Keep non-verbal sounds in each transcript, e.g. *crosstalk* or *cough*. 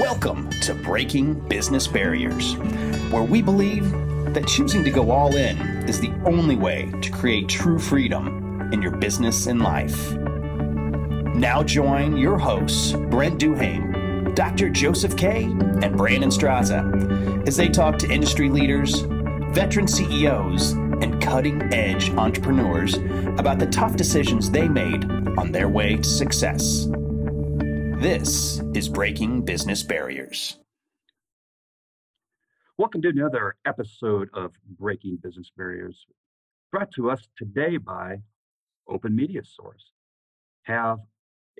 Welcome to Breaking Business Barriers, where we believe that choosing to go all in is the only way to create true freedom in your business and life. Now join your hosts, Brent Duhame, Dr. Joseph Kay, and Brandon Straza as they talk to industry leaders, veteran CEOs, and cutting edge entrepreneurs about the tough decisions they made on their way to success. This is Breaking Business Barriers. Welcome to another episode of Breaking Business Barriers, brought to us today by Open Media Source. Have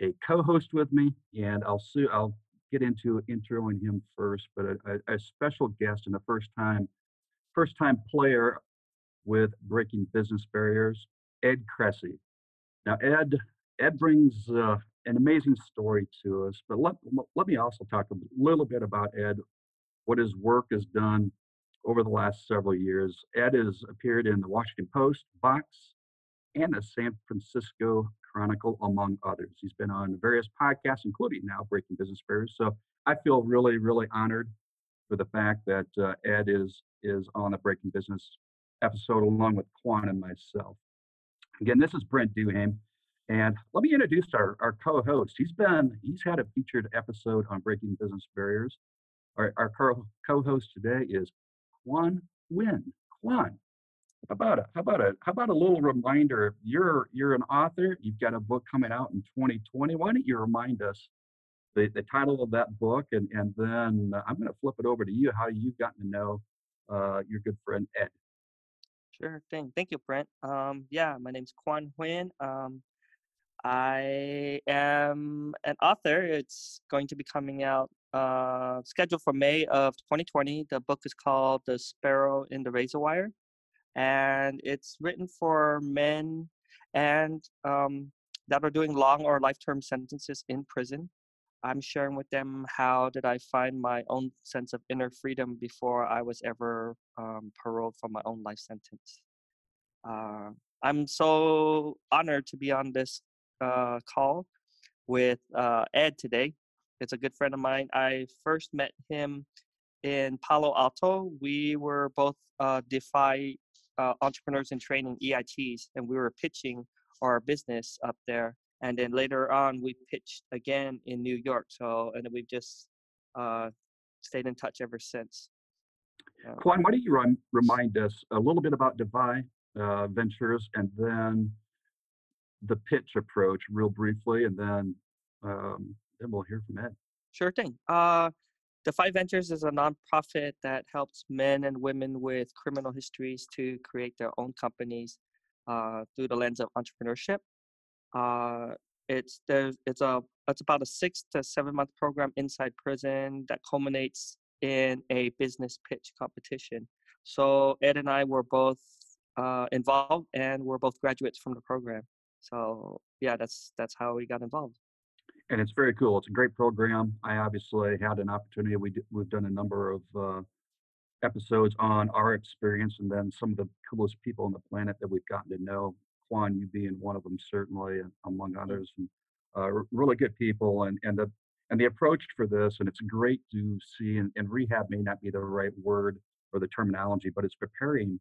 a co-host with me, and I'll su- I'll get into introing him first, but a, a, a special guest and a first time first time player with Breaking Business Barriers, Ed Cressy. Now, Ed Ed brings uh, an amazing story to us. But let, let me also talk a little bit about Ed, what his work has done over the last several years. Ed has appeared in the Washington Post, Vox, and the San Francisco Chronicle, among others. He's been on various podcasts, including now Breaking Business Barriers. So I feel really, really honored for the fact that uh, Ed is is on a Breaking Business episode along with Quan and myself. Again, this is Brent Duhame. And let me introduce our, our co-host. He's been he's had a featured episode on breaking business barriers. Our, our co-host today is Quan Huynh. Quan, how about a how about a how about a little reminder? You're you're an author. You've got a book coming out in 2020. Why don't you remind us the, the title of that book, and and then I'm going to flip it over to you. How you've gotten to know uh, your good friend Ed. Sure thing. Thank you, Brent. Um, yeah, my name's Quan Huynh. Um, I am an author. It's going to be coming out uh, scheduled for May of 2020. The book is called The Sparrow in the Razor Wire, and it's written for men and um, that are doing long or life-term sentences in prison. I'm sharing with them how did I find my own sense of inner freedom before I was ever um, paroled from my own life sentence. Uh, I'm so honored to be on this uh, call with uh, Ed today. It's a good friend of mine. I first met him in Palo Alto. We were both uh, Defy uh, entrepreneurs in training EITs, and we were pitching our business up there. And then later on, we pitched again in New York. So, and we've just uh, stayed in touch ever since. Quan, why don't you rem- remind us a little bit about Defy uh, Ventures and then the pitch approach real briefly, and then um, then we'll hear from Ed. Sure thing. Uh, Defy Ventures is a nonprofit that helps men and women with criminal histories to create their own companies uh, through the lens of entrepreneurship. Uh, it's there's it's a it's about a six to seven month program inside prison that culminates in a business pitch competition. So Ed and I were both uh, involved, and we're both graduates from the program. So yeah, that's that's how we got involved. And it's very cool. It's a great program. I obviously had an opportunity. We we've done a number of uh, episodes on our experience, and then some of the coolest people on the planet that we've gotten to know. Quan, you being one of them, certainly, among others. And, uh, really good people, and and the and the approach for this, and it's great to see. And, and rehab may not be the right word or the terminology, but it's preparing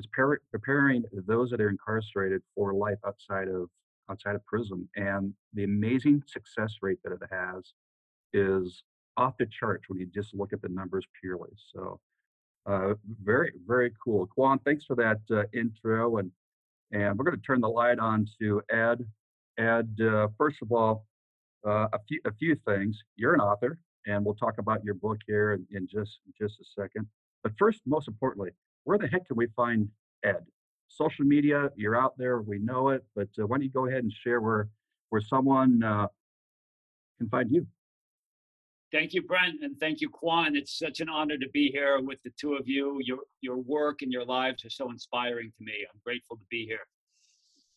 it's par- preparing those that are incarcerated for life outside of outside of prison. And the amazing success rate that it has is off the charts when you just look at the numbers purely. So uh, very, very cool. Quan, thanks for that uh, intro. And and we're going to turn the light on to Ed. Ed, uh, first of all, uh, a few a few things. You're an author, and we'll talk about your book here in, in just just a second. But first, most importantly, where the heck can we find Ed? Social media, you're out there, we know it, but uh, why don't you go ahead and share where where someone uh, can find you? Thank you, Brent, and thank you, Quan. It's such an honor to be here with the two of you. Your your work and your lives are so inspiring to me. I'm grateful to be here.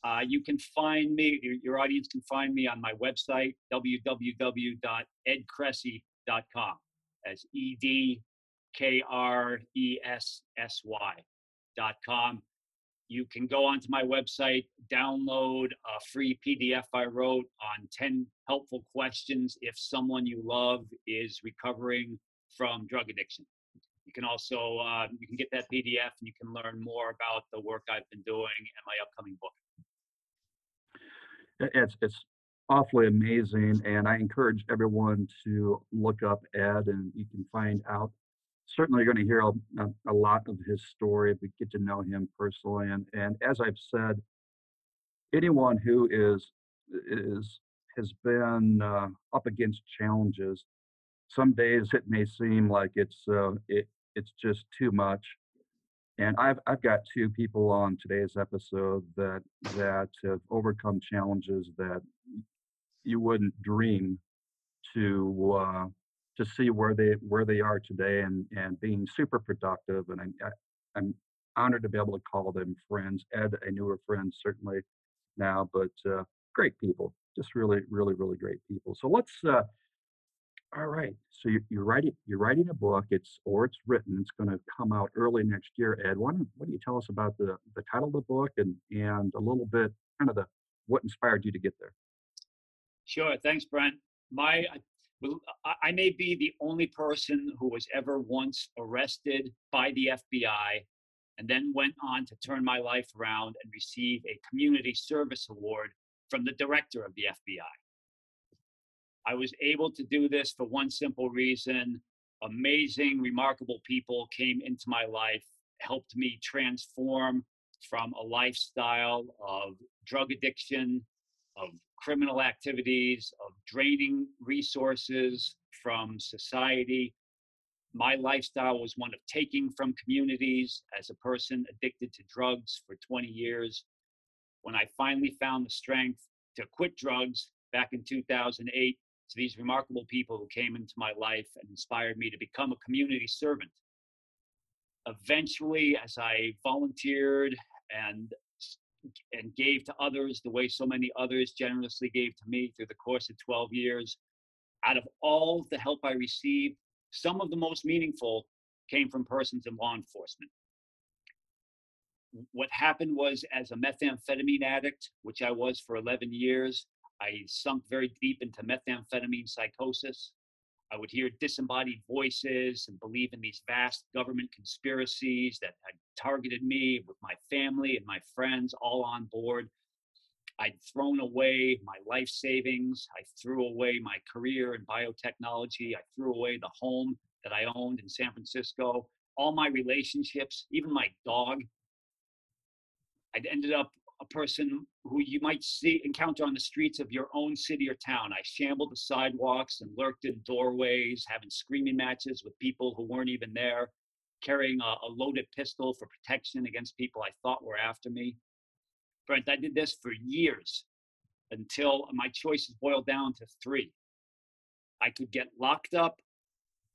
Uh, you can find me, your, your, audience can find me on my website, www.edcressy.com. As E D K R E S S Y dot com. you can go onto my website, download a free PDF I wrote on 10 helpful questions if someone you love is recovering from drug addiction. You can also uh, you can get that PDF and you can learn more about the work I've been doing and my upcoming book. It's it's awfully amazing, and I encourage everyone to look up Ed, and you can find out. Certainly, you're going to hear a, a, lot of his story, if we get to know him personally. And and as I've said, anyone who is is has been uh, up against challenges. Some days it may seem like it's uh, it it's just too much, and I've I've got two people on today's episode that that have overcome challenges that you wouldn't dream to uh, to see where they where they are today and and being super productive. And I, I, I'm honored to be able to call them friends. Ed, a newer friend certainly now, but uh, great people, just really really really great people. So let's uh, all right. So you're, you're writing you're writing a book. It's or it's written. It's going to come out early next year. Ed, why don't, why don't you tell us about the the title of the book and and a little bit kind of the what inspired you to get there? Sure. Thanks, Brent. My I may be the only person who was ever once arrested by the FBI and then went on to turn my life around and receive a community service award from the director of the FBI. I was able to do this for one simple reason. Amazing, remarkable people came into my life, helped me transform from a lifestyle of drug addiction, of criminal activities, of draining resources from society. My lifestyle was one of taking from communities as a person addicted to drugs for 20 years. When I finally found the strength to quit drugs back in 2008, to these remarkable people who came into my life and inspired me to become a community servant. Eventually, as I volunteered and and gave to others the way so many others generously gave to me through the course of 12 years, out of all the help I received, some of the most meaningful came from persons in law enforcement. What happened was, as a methamphetamine addict, which I was for 11 years, I sunk very deep into methamphetamine psychosis. I would hear disembodied voices and believe in these vast government conspiracies that had targeted me with my family and my friends all on board. I'd thrown away my life savings. I threw away my career in biotechnology. I threw away the home that I owned in San Francisco, all my relationships, even my dog. I'd ended up a person who you might see encounter on the streets of your own city or town. I shambled the sidewalks and lurked in doorways, having screaming matches with people who weren't even there, carrying a, a loaded pistol for protection against people I thought were after me. Brent, I did this for years until my choices boiled down to three. I could get locked up,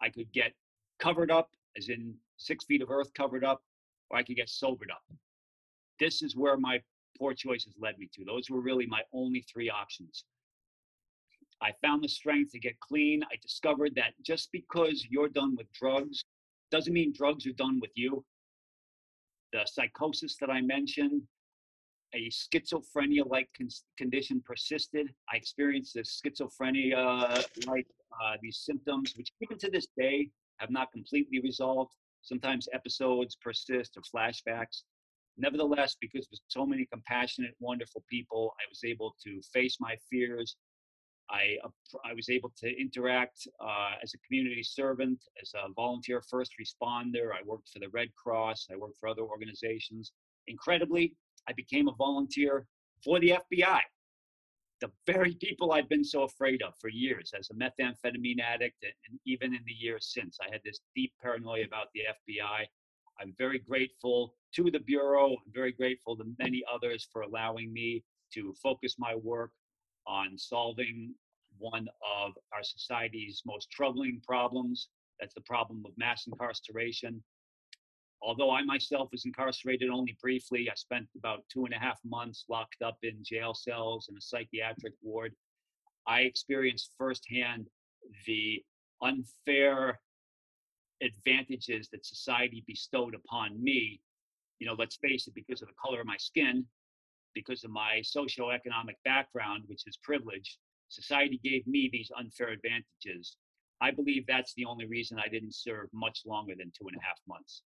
I could get covered up, as in six feet of earth covered up, or I could get sobered up. This is where my poor choices led me to. Those were really my only three options. I found the strength to get clean. I discovered that just because you're done with drugs doesn't mean drugs are done with you. The psychosis that I mentioned, a schizophrenia like con- condition persisted. I experienced this schizophrenia like uh, these symptoms, which even to this day have not completely resolved. Sometimes episodes persist or flashbacks. Nevertheless, because of so many compassionate, wonderful people, I was able to face my fears. I, I was able to interact uh, as a community servant, as a volunteer first responder. I worked for the Red Cross. I worked for other organizations. Incredibly, I became a volunteer for the FBI. The very people I'd been so afraid of for years as a methamphetamine addict, and even in the years since. I had this deep paranoia about the FBI. I'm very grateful to the Bureau. I'm very grateful to many others for allowing me to focus my work on solving one of our society's most troubling problems. That's the problem of mass incarceration. Although I myself was incarcerated only briefly, I spent about two and a half months locked up in jail cells in a psychiatric ward. I experienced firsthand the unfair advantages that society bestowed upon me you know, let's face it, because of the color of my skin, because of my socioeconomic background, which is privilege, society gave me these unfair advantages. I believe that's the only reason I didn't serve much longer than two and a half months.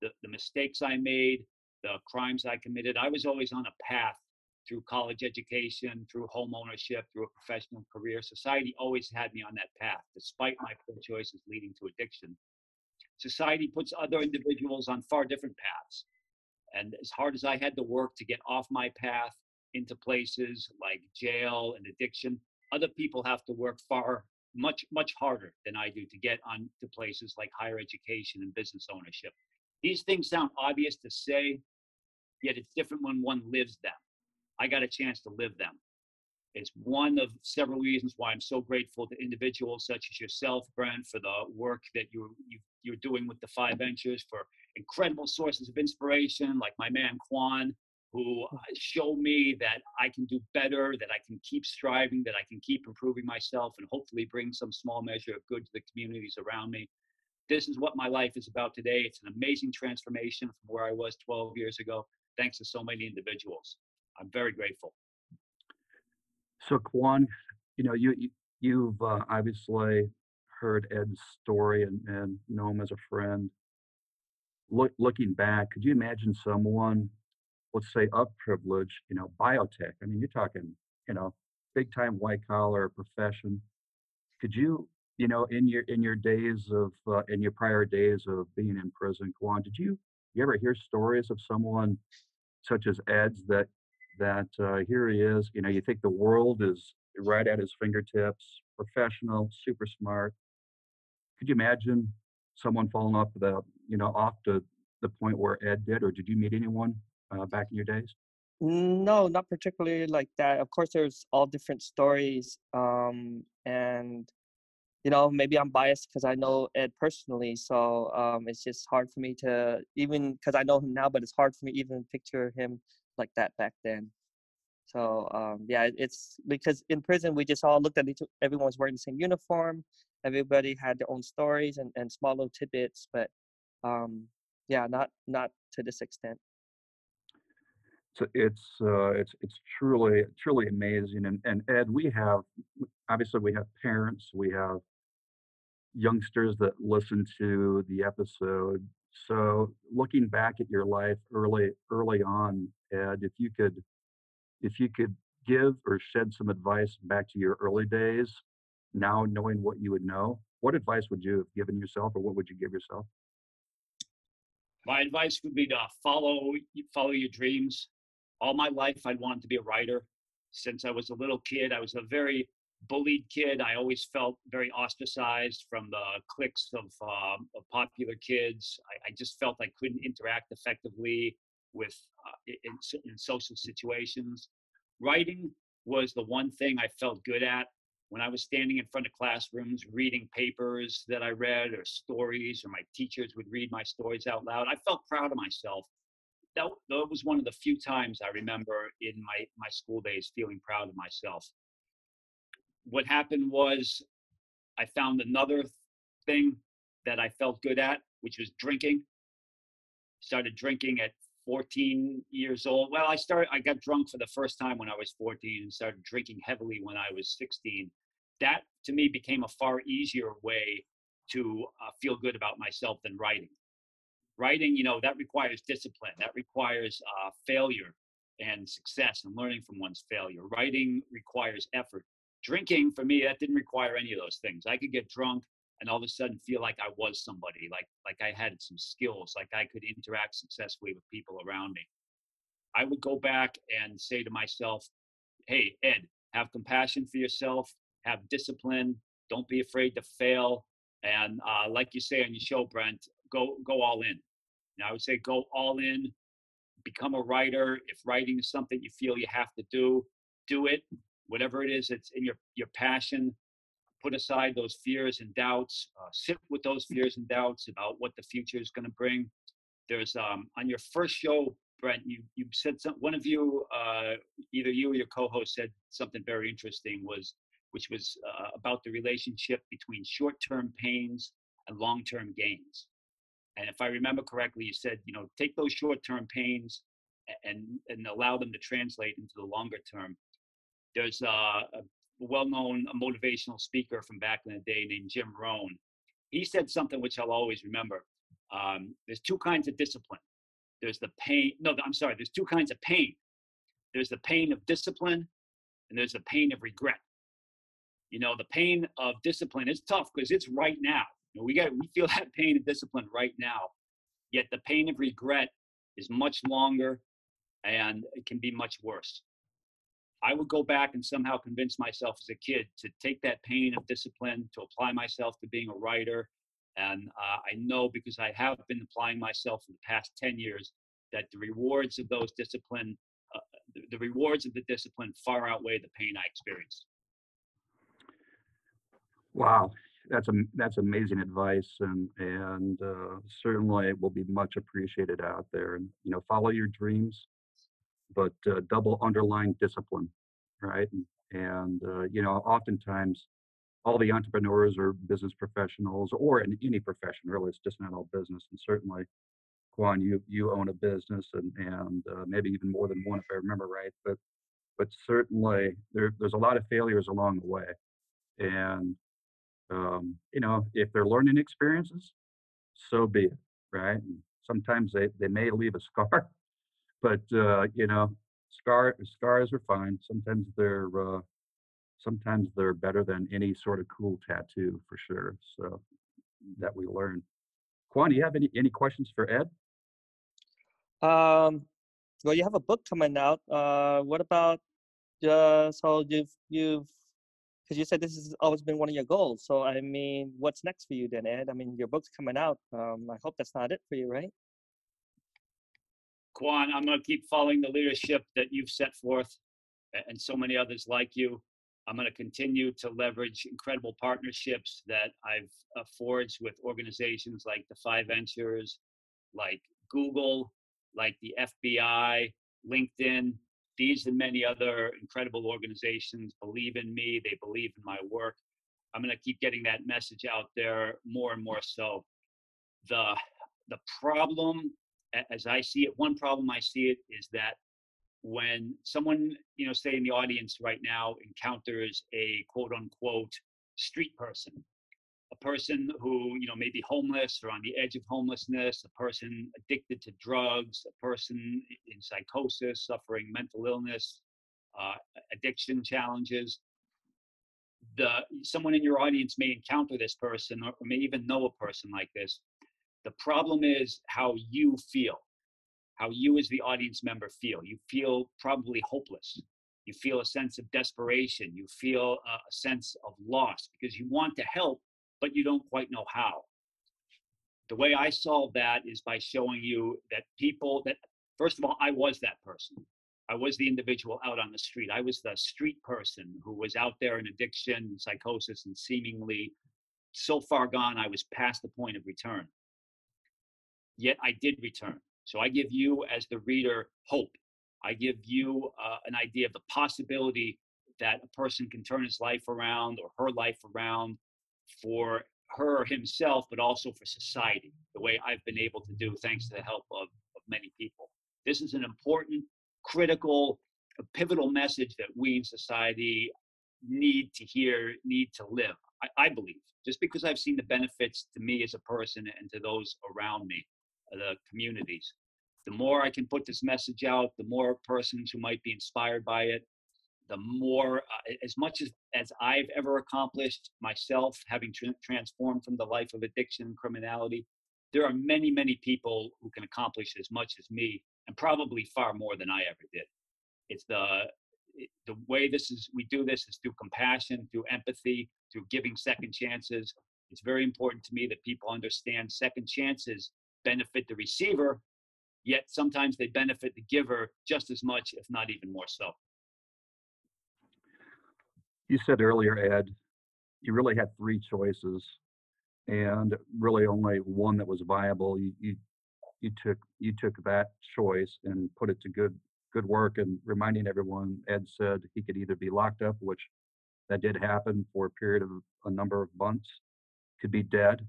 The, the mistakes I made, the crimes I committed, I was always on a path through college education, through home ownership, through a professional career. Society always had me on that path, despite my poor choices leading to addiction. Society puts other individuals on far different paths. And as hard as I had to work to get off my path into places like jail and addiction, other people have to work far, much, much harder than I do to get on to places like higher education and business ownership. These things sound obvious to say, yet it's different when one lives them. I got a chance to live them. It's one of several reasons why I'm so grateful to individuals such as yourself, Brent, for the work that you're you, are doing with the Defy Ventures, for incredible sources of inspiration like my man Quan, who show me that I can do better, that I can keep striving, that I can keep improving myself, and hopefully bring some small measure of good to the communities around me. This is what my life is about today. It's an amazing transformation from where I was 12 years ago, thanks to so many individuals. I'm very grateful. So, Quan, you know, you, you have uh, obviously heard Ed's story and, and know him as a friend. Look, looking back, could you imagine someone, let's say, of privilege, you know, biotech? I mean, you're talking, you know, big time white collar profession. Could you, you know, in your in your days of uh, in your prior days of being in prison, Quan, did you you ever hear stories of someone such as Ed's that that uh, here he is. You know, you think the world is right at his fingertips, professional, super smart. Could you imagine someone falling off the, you know, off to the point where Ed did, or did you meet anyone uh, back in your days? No, not particularly like that. Of course, there's all different stories, um, and you know, maybe I'm biased because I know Ed personally, so um, it's just hard for me to even because I know him now, but it's hard for me even picture him like that back then. So um, yeah, it's because in prison we just all looked at each. Everyone was wearing the same uniform. Everybody had their own stories and, and small little tidbits, but um, yeah, not not to this extent. So it's uh, it's it's truly truly amazing. And and Ed, we have obviously we have parents, we have youngsters that listen to the episode. So looking back at your life early early on, Ed, if you could if you could give or shed some advice back to your early days, now knowing what you would know, what advice would you have given yourself, or what would you give yourself? My advice would be to follow follow your dreams. All my life, I'd wanted to be a writer. Since I was a little kid, I was a very bullied kid. I always felt very ostracized from the cliques of, um, of popular kids. I, I, just felt I couldn't interact effectively with uh, in, in social situations. Writing was the one thing I felt good at when I was standing in front of classrooms reading papers that I read or stories, or my teachers would read my stories out loud. I felt proud of myself. That, that was one of the few times I remember in my, my school days feeling proud of myself. What happened was I found another thing that I felt good at, which was drinking. Started drinking at 14 years old. Well, I started, I got drunk for the first time when I was 14 and started drinking heavily when I was 16. That to me became a far easier way to uh, feel good about myself than writing. Writing, you know, that requires discipline, that requires uh, failure and success and learning from one's failure. Writing requires effort. Drinking, for me, that didn't require any of those things. I could get drunk and all of a sudden feel like I was somebody, like like I had some skills, like I could interact successfully with people around me. I would go back and say to myself, "Hey, Ed, have compassion for yourself, have discipline, don't be afraid to fail, and uh, like you say on your show, Brent, go go all in." And I would say go all in, become a writer. If writing is something you feel you have to do, do it. Whatever it is, it's in your your passion put aside those fears and doubts, uh, sit with those fears and doubts about what the future is going to bring. There's um, on your first show, Brent, you you said some, one of you, uh, either you or your co-host said something very interesting was which was uh, about the relationship between short-term pains and long-term gains. And if I remember correctly, you said, you know, take those short-term pains and and allow them to translate into the longer term. There's a, a well-known motivational speaker from back in the day named Jim Rohn. He said something which I'll always remember. Um, there's two kinds of discipline. There's the pain. No, I'm sorry. There's two kinds of pain. There's the pain of discipline, and there's the pain of regret. You know, the pain of discipline is tough because it's right now. You know, we got we feel *laughs* that pain of discipline right now. Yet the pain of regret is much longer and it can be much worse. I would go back and somehow convince myself as a kid to take that pain of discipline, to apply myself to being a writer. And uh, I know because I have been applying myself for the past 10 years that the rewards of those discipline, uh, the, the rewards of the discipline far outweigh the pain I experienced. Wow, that's a that's amazing advice, and and uh, certainly it will be much appreciated out there. And you know, follow your dreams, but uh, double underlying discipline, right? And, uh, you know, oftentimes all the entrepreneurs or business professionals, or in any profession, really, it's just not all business. And certainly, Quan, you you own a business, and and uh, maybe even more than one, if I remember right. But but certainly there, there's a lot of failures along the way, and um, you know, if they're learning experiences, so be it, right? And sometimes they, they may leave a *laughs* scar, but uh, you know, scar scars are fine. Sometimes they're uh, sometimes they're better than any sort of cool tattoo for sure. So that we learn. Quan, do you have any any questions for Ed? Um, well, you have a book coming out. Uh, what about uh, so you've you've because you said this has always been one of your goals. So I mean, what's next for you then, Ed? I mean, your book's coming out. Um, I hope that's not it for you, right? Quan, I'm going to keep following the leadership that you've set forth, and so many others like you. I'm going to continue to leverage incredible partnerships that I've uh, forged with organizations like the Defy Ventures, like Google, like the FBI, LinkedIn, these and many other incredible organizations believe in me. They believe in my work. I'm going to keep getting that message out there more and more so. The the problem, as I see it, one problem I see it is that when someone, you know, say in the audience right now encounters a quote unquote street person, a person who you know may be homeless or on the edge of homelessness, a person addicted to drugs, a person in psychosis, suffering mental illness, uh, addiction challenges. The someone in your audience may encounter this person or may even know a person like this. The problem is how you feel, how you as the audience member feel. You feel probably hopeless. You feel a sense of desperation. You feel a sense of loss because you want to help, but you don't quite know how. The way I solve that is by showing you that people that, first of all, I was that person. I was the individual out on the street. I was the street person who was out there in addiction, psychosis, and seemingly so far gone, I was past the point of return. Yet I did return. So I give you, as the reader, hope. I give you uh, an idea of the possibility that a person can turn his life around or her life around for her or himself, but also for society, the way I've been able to do thanks to the help of, of many people. This is an important, critical, pivotal message that we in society need to hear, need to live. I, I, believe, just because I've seen the benefits to me as a person and to those around me, the communities. The more I can put this message out, the more persons who might be inspired by it, the more, uh, as much as, as I've ever accomplished myself, having tra- transformed from the life of addiction and criminality, there are many, many people who can accomplish as much as me, and probably far more than I ever did. It's the the way this is we do this is through compassion, through empathy, through giving second chances. It's very important to me that people understand second chances benefit the receiver, yet sometimes they benefit the giver just as much, if not even more so you said earlier, Ed, you really had three choices, and really only one that was viable. You, you you took you took that choice and put it to good good work and reminding everyone ed said he could either be locked up which that did happen for a period of a number of months could be dead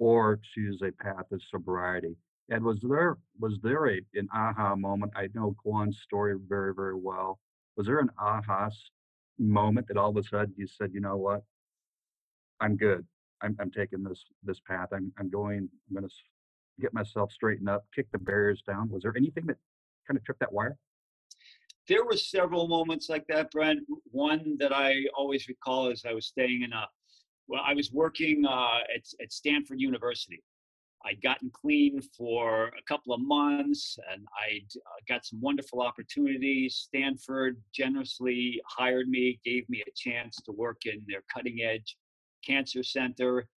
or choose a path of sobriety. And was there was there a, an aha moment? I know Quan's story very very well. Was there an aha moment that all of a sudden you said, you know what, I'm good. I'm, I'm taking this this path. I'm I'm going. I'm going to get myself straightened up, kick the barriers down. Was there anything that kind of tripped that wire? There were several moments like that, Brent. One that I always recall is I was staying in a, well, I was working uh, at, at Stanford University. I'd gotten clean for a couple of months and I'd uh, got some wonderful opportunities. Stanford generously hired me, gave me a chance to work in their cutting edge cancer center.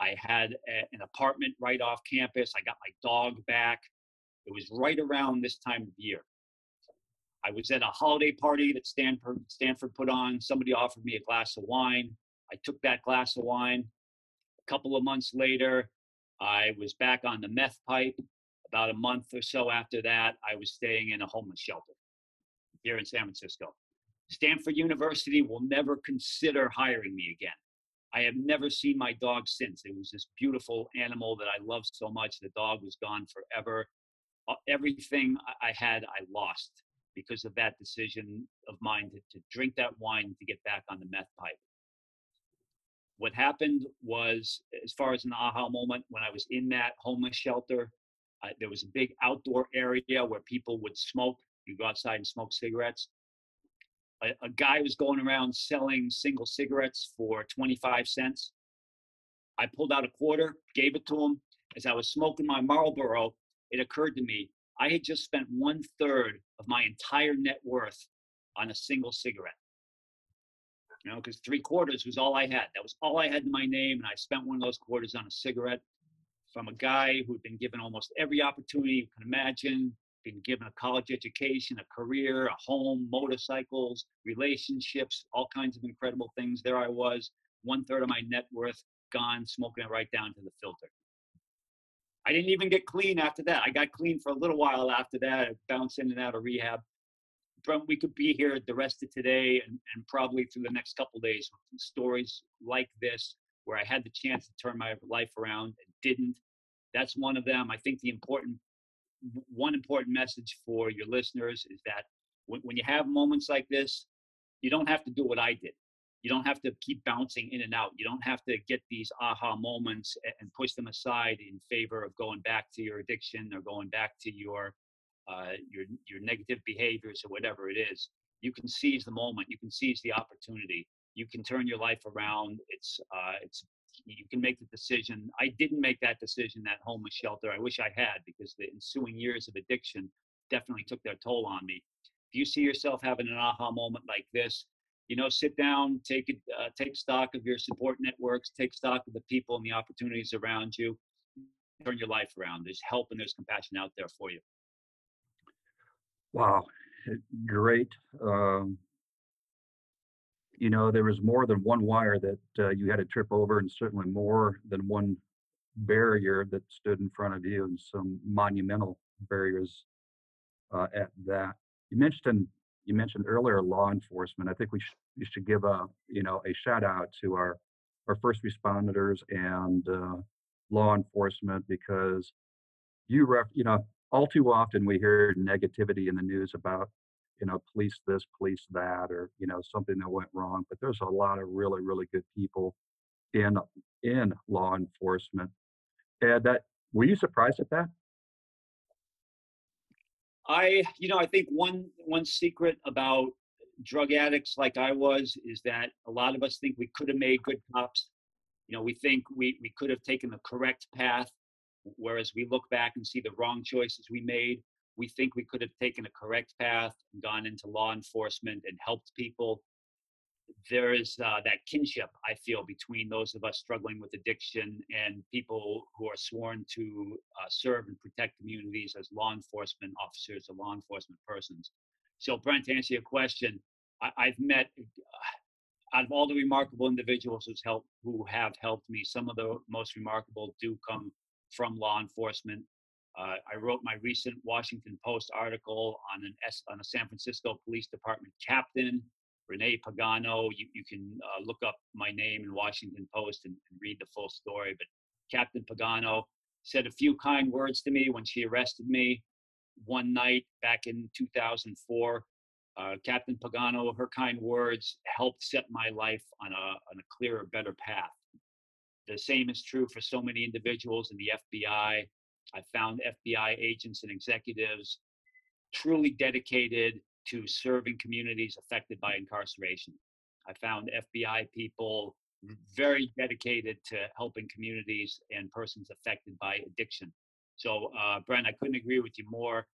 I had a, an apartment right off campus. I got my dog back. It was right around this time of year. I was at a holiday party that Stanford, Stanford put on. Somebody offered me a glass of wine. I took that glass of wine. A couple of months later, I was back on the meth pipe. About a month or so after that, I was staying in a homeless shelter here in San Francisco. Stanford University will never consider hiring me again. I have never seen my dog since. It was this beautiful animal that I loved so much. The dog was gone forever. Uh, everything I had, I lost because of that decision of mine to, to drink that wine to get back on the meth pipe. What happened was, as far as an aha moment, when I was in that homeless shelter, uh, there was a big outdoor area where people would smoke. You go outside and smoke cigarettes a, a guy was going around selling single cigarettes for 25 cents. I pulled out a quarter, gave it to him. As I was smoking my Marlboro, it occurred to me I had just spent one third of my entire net worth on a single cigarette. You know, because three quarters was all I had. That was all I had in my name, and I spent one of those quarters on a cigarette from a guy who'd been given almost every opportunity you can imagine, been given a college education, a career, a home, motorcycles, relationships, all kinds of incredible things. There I was, one third of my net worth gone, smoking it right down to the filter. I didn't even get clean after that. I got clean for a little while after that. I bounced in and out of rehab. We could be here the rest of today and, and probably through the next couple days with stories like this where I had the chance to turn my life around and didn't. That's one of them. I think the important one important message for your listeners is that when, when you have moments like this, you don't have to do what I did. You don't have to keep bouncing in and out. You don't have to get these aha moments and push them aside in favor of going back to your addiction or going back to your uh, your your negative behaviors or whatever it is. You can seize the moment. You can seize the opportunity. You can turn your life around. It's uh, it's you can make the decision. I didn't make that decision at homeless shelter. I wish I had because the ensuing years of addiction definitely took their toll on me. If you see yourself having an aha moment like this, you know, sit down, take it, uh, take stock of your support networks, take stock of the people and the opportunities around you, turn your life around. There's help and there's compassion out there for you. Wow, great. Um, you know, there was more than one wire that uh, you had to trip over, and certainly more than one barrier that stood in front of you, and some monumental barriers uh, at that. You mentioned you mentioned earlier law enforcement. I think we should we should give a you know a shout out to our our first responders and uh, law enforcement because you ref, you know all too often we hear negativity in the news about you know, police this, police that, or you know, something that went wrong. But there's a lot of really, really good people in in law enforcement. And that were you surprised at that? I, you know, I think one one secret about drug addicts like I was is that a lot of us think we could have made good cops. You know, we think we we could have taken the correct path, whereas we look back and see the wrong choices we made we think we could have taken a correct path and gone into law enforcement and helped people. There is uh, that kinship, I feel, between those of us struggling with addiction and people who are sworn to uh, serve and protect communities as law enforcement officers or law enforcement persons. So, Brent, to answer your question, I- have met, uh, out of all the remarkable individuals helped, who have helped me, some of the most remarkable do come from law enforcement uh, I wrote my recent Washington Post article on an S, on a San Francisco Police Department captain, Rene Pagano. You, you can uh, look up my name in Washington Post and, and, read the full story. But Captain Pagano, said a few kind words to me when she arrested me one night back in 2004. Uh, Captain Pagano, her kind words helped set my life on a, on a clearer, better path. The same is true for so many individuals in the FBI. I found FBI agents and executives truly dedicated to serving communities affected by incarceration. I found FBI people very dedicated to helping communities and persons affected by addiction. So, uh, Brent, I couldn't agree with you more.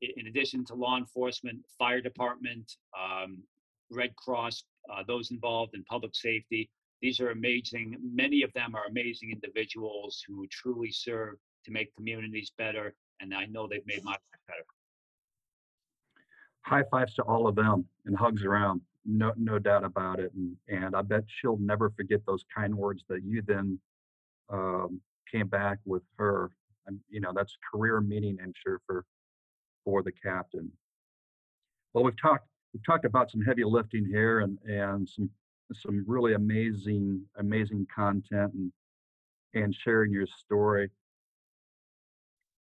In addition to law enforcement, fire department, um, Red Cross, uh, those involved in public safety, these are amazing. Many of them are amazing individuals who truly serve to make communities better. And I know they've made my life better. High fives to all of them and hugs around no no doubt about it and and i bet she'll never forget those kind words that you then um, came back with her and you know that's career meaning i'm sure for for the captain well we've talked we've talked about some heavy lifting here and and some some really amazing amazing content and and sharing your story.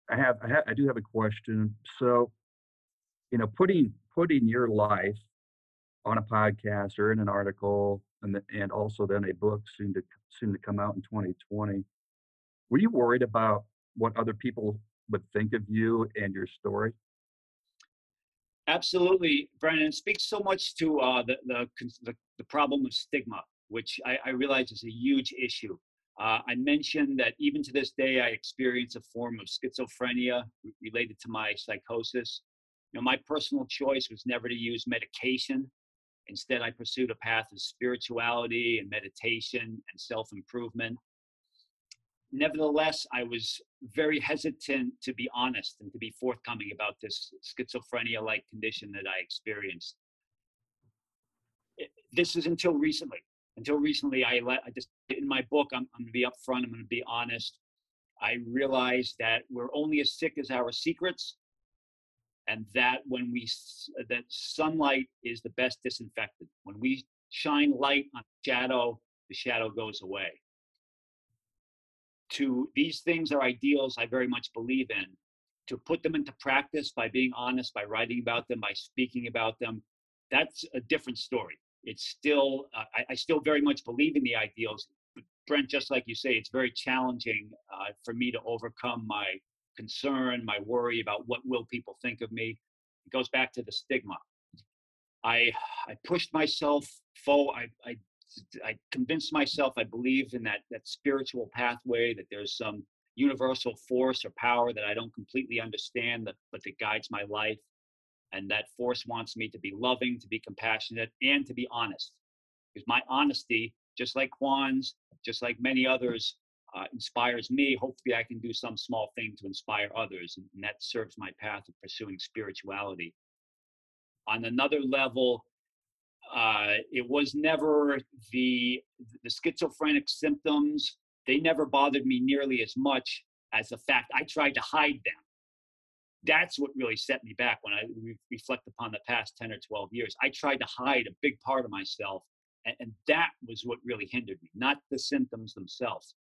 I have i, I do have a question. So you know putting putting your life on a podcast or in an article and, the, and also then a book soon to soon to come out in 2020 were you worried about what other people would think of you and your story absolutely Brandon. speaks so much to uh, the, the, the, problem of stigma which I, I realize is a huge issue uh, I mentioned that even to this day, I experience a form of schizophrenia related to my psychosis. You know, my personal choice was never to use medication Instead, I pursued a path of spirituality and meditation and self improvement. Nevertheless, I was very hesitant to be honest and to be forthcoming about this schizophrenia like condition that I experienced. This is until recently. Until recently, I let I just in my book, I'm, I'm going to be upfront, I'm going to be honest. I realized that we're only as sick as our secrets and that when we that sunlight is the best disinfectant when we shine light on shadow the shadow goes away to these things are ideals i very much believe in to put them into practice by being honest by writing about them by speaking about them that's a different story it's still uh, I, I, still very much believe in the ideals brent just like you say it's very challenging uh, for me to overcome my concern, my worry about what will people think of me. It goes back to the stigma. I I pushed myself forward. I, I I convinced myself I believe in that that spiritual pathway that there's some universal force or power that I don't completely understand that but that guides my life and that force wants me to be loving, to be compassionate and to be honest. Because my honesty, just like Quan's, just like many others, uh, inspires me, hopefully I can do some small thing to inspire others. And, and that serves my path of pursuing spirituality. On another level, uh, it was never the the schizophrenic symptoms. They never bothered me nearly as much as the fact I tried to hide them. That's what really set me back when I re- reflect upon the past 10 or 12 years. I tried to hide a big part of myself, and, and that was what really hindered me, not the symptoms themselves.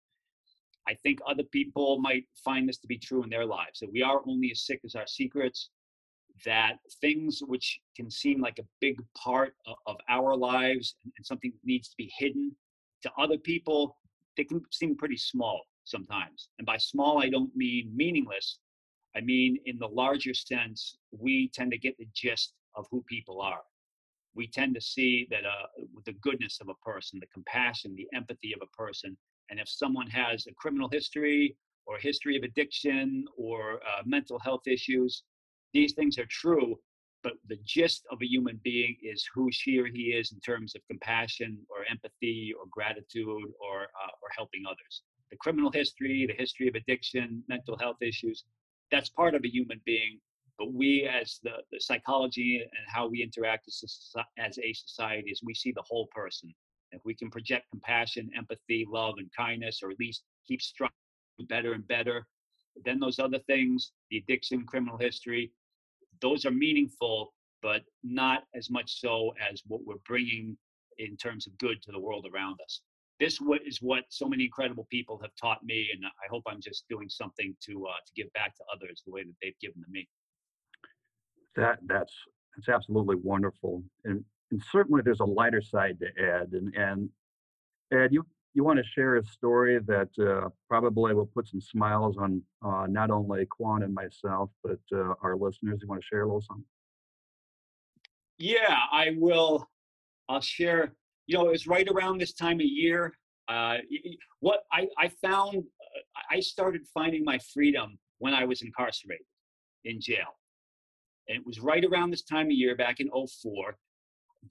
I think other people might find this to be true in their lives that we are only as sick as our secrets, that things which can seem like a big part of, of our lives and, and something that needs to be hidden to other people, they can seem pretty small sometimes. And by small, I don't mean meaningless. I mean, in the larger sense, we tend to get the gist of who people are. We tend to see that uh, the goodness of a person, the compassion, the empathy of a person, and if someone has a criminal history or a history of addiction or uh, mental health issues, these things are true. But the gist of a human being is who she or he is in terms of compassion or empathy or gratitude or, uh, or helping others. The criminal history, the history of addiction, mental health issues, that's part of a human being. But we, as the, the psychology and how we interact as a, as a society, is we see the whole person if we can project compassion, empathy, love, and kindness, or at least keep striving better and better, then those other things, the addiction, criminal history, those are meaningful, but not as much so as what we're bringing in terms of good to the world around us. this is what so many incredible people have taught me, and I hope I'm just doing something to uh, to give back to others the way that they've given to me. That that's that's absolutely wonderful, and and certainly there's a lighter side to Ed, and and Ed, you you want to share a story that uh, probably will put some smiles on uh, not only Quan and myself, but uh, our listeners. You want to share a little something? Yeah, I will. I'll share. You know, it was right around this time of year. Uh, what I, I found, uh, I started finding my freedom when I was incarcerated in jail. And it was right around this time of year back in 04.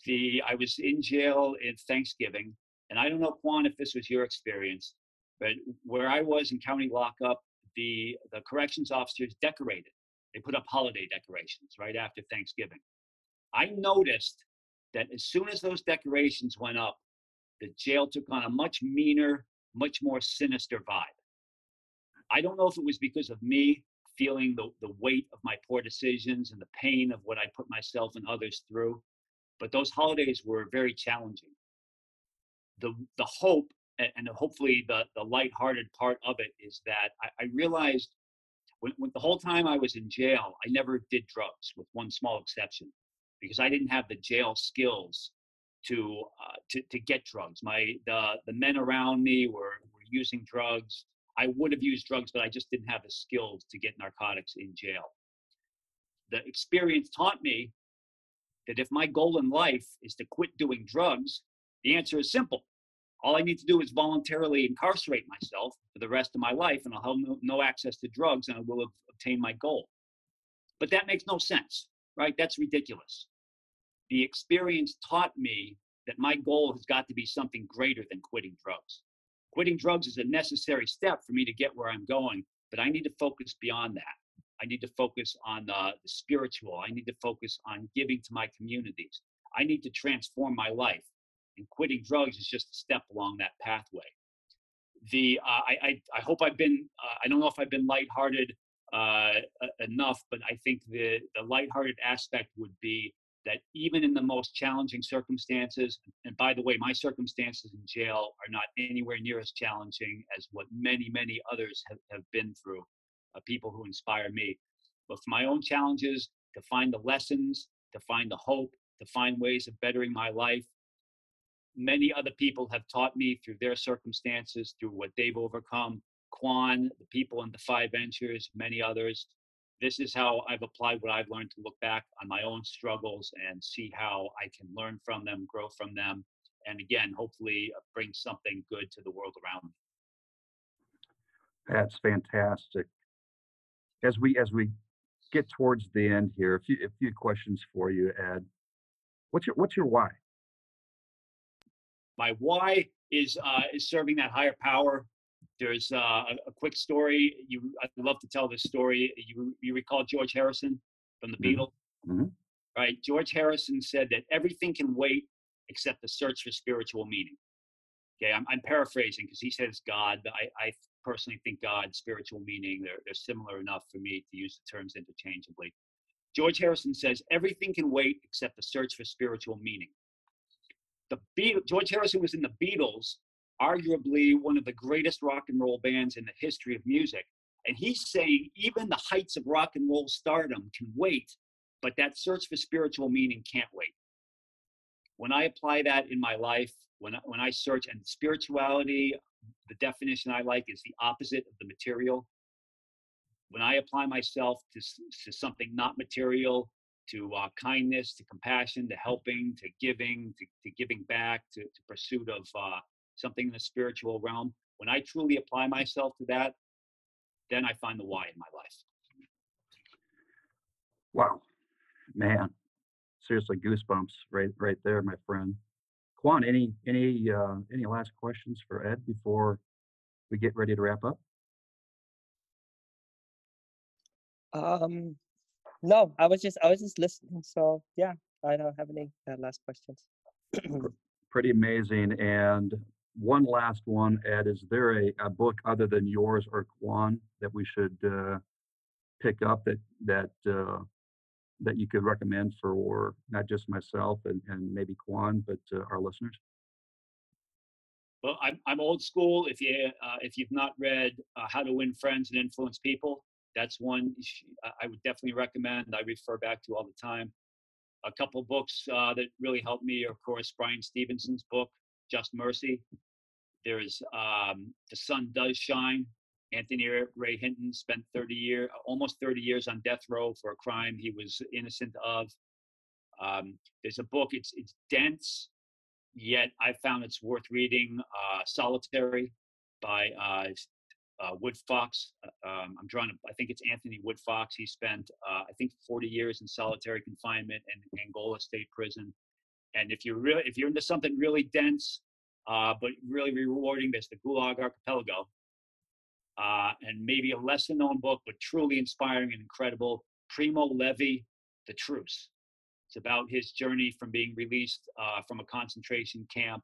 The, I was in jail in Thanksgiving. And I don't know, Quan, if this was your experience, but where I was in county lockup, the, the corrections officers decorated. They put up holiday decorations right after Thanksgiving. I noticed that as soon as those decorations went up, the jail took on a much meaner, much more sinister vibe. I don't know if it was because of me feeling the, the weight of my poor decisions and the pain of what I put myself and others through, but those holidays were very challenging. The, the hope and hopefully the, the lighthearted part of it is that I, I realized when, when the whole time I was in jail, I never did drugs with one small exception because I didn't have the jail skills to uh, to to get drugs. My the the men around me were were using drugs. I would have used drugs, but I just didn't have the skills to get narcotics in jail. The experience taught me that if my goal in life is to quit doing drugs, the answer is simple. All I need to do is voluntarily incarcerate myself for the rest of my life, and I'll have no, access to drugs, and I will have obtained my goal. But that makes no sense right? That's ridiculous. The experience taught me that my goal has got to be something greater than quitting drugs. Quitting drugs is a necessary step for me to get where I'm going, but I need to focus beyond that. I need to focus on the, the spiritual. I need to focus on giving to my communities. I need to transform my life. And quitting drugs is just a step along that pathway. The uh, I, I, I hope I've been uh, I don't know if I've been lighthearted uh, enough. But I think the the lighthearted aspect would be that even in the most challenging circumstances, and by the way, my circumstances in jail are not anywhere near as challenging as what many many others have, have been through. Uh, people who inspire me, but for my own challenges, to find the lessons, to find the hope, to find ways of bettering my life. Many other people have taught me through their circumstances, through what they've overcome, Quan, the people in the Defy Ventures, many others. This is how I've applied what I've learned to look back on my own struggles and see how I can learn from them, grow from them, and again, hopefully uh, bring something good to the world around me. That's fantastic. As we as we get towards the end here, a few a few questions for you, Ed. What's your what's your why? My why is uh, is serving that higher power there's uh, a, a, quick story. You, I'd love to tell this story. You, you recall George Harrison from the mm-hmm. Beatles, mm-hmm. right? George Harrison said that everything can wait except the search for spiritual meaning. Okay, I'm, I'm paraphrasing because he says God. I, I personally think God, spiritual meaning, they're, they're similar enough for me to use the terms interchangeably. George Harrison says everything can wait except the search for spiritual meaning. The Beatles, George Harrison was in the Beatles arguably one of the greatest rock and roll bands in the history of music. And he's saying even the heights of rock and roll stardom can wait, but that search for spiritual meaning can't wait. When I apply that in my life, when I, when I search, and spirituality, the definition I like is the opposite of the material. When I apply myself to, to something not material, to uh, kindness, to compassion, to helping, to giving, to, to giving back, to, to pursuit of uh, something in the spiritual realm, when I truly apply myself to that, then I find the why in my life. Wow, man, seriously, goosebumps right right there, my friend. Quan, any any uh, any last questions for Ed before we get ready to wrap up? Um, no, I was just I was just listening. So yeah, I don't have any uh, last questions. Pretty amazing, and one last one, Ed. Is there a, a book other than yours or Quan that we should uh, pick up that that uh, that you could recommend for or not just myself and, and maybe Quan, but uh, our listeners? well, I'm, I'm old school. If you uh, if you've not read uh, How to Win Friends and Influence People, that's one I would definitely recommend. I refer back to all the time. A couple books uh, that really helped me of course, Bryan Stevenson's book, Just Mercy. There's um, The Sun Does Shine. Anthony Ray Hinton spent 30 years, almost 30 years on death row for a crime he was innocent of. Um, there's a book. It's it's dense, yet I found it's worth reading. Uh, Solitary by uh, uh, Woodfox. Uh, um, I'm drawing. I think it's Anthony Woodfox. He spent uh, I think 40 years in solitary confinement in Angola State Prison. And if you're really if you're into something really dense, uh, but really rewarding, there's the Gulag Archipelago. and maybe a lesser known book, but truly inspiring and incredible, Primo Levi, The Truce. It's about his journey from being released uh, from a concentration camp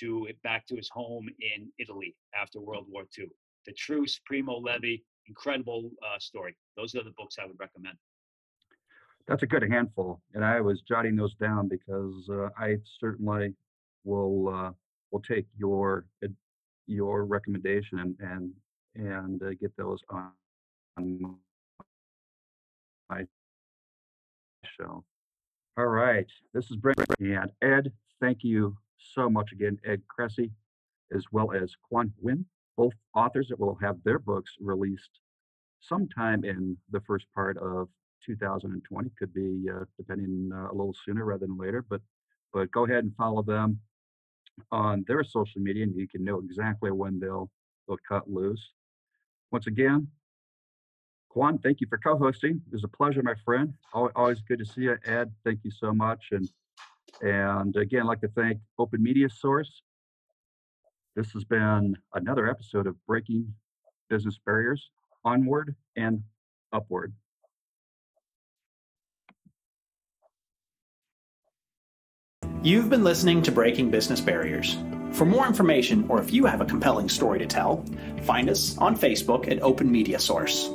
to back to his home in Italy after World War II. The Truce, Primo Levi, incredible uh, story. Those are the books I would recommend. That's a good handful, and I was jotting those down because uh, I certainly will uh, will take your your recommendation and and uh, get those on, my show. All right. This is Brent and Ed. Thank you so much again, Ed Cressy, as well as Quan both authors that will have their books released sometime in the first part of 2020. Could be uh, depending uh, a little sooner rather than later, but but go ahead and follow them on their social media, and you can know exactly when they'll they'll cut loose. Once again, Quan, thank you for co-hosting. It was a pleasure, my friend. Always good to see you. Ed, thank you so much. And and again, I'd like to thank Open Media Source. This has been another episode of Breaking Business Barriers, Onward and Upward. You've been listening to Breaking Business Barriers. For more information, or if you have a compelling story to tell, find us on Facebook at Open Media Source.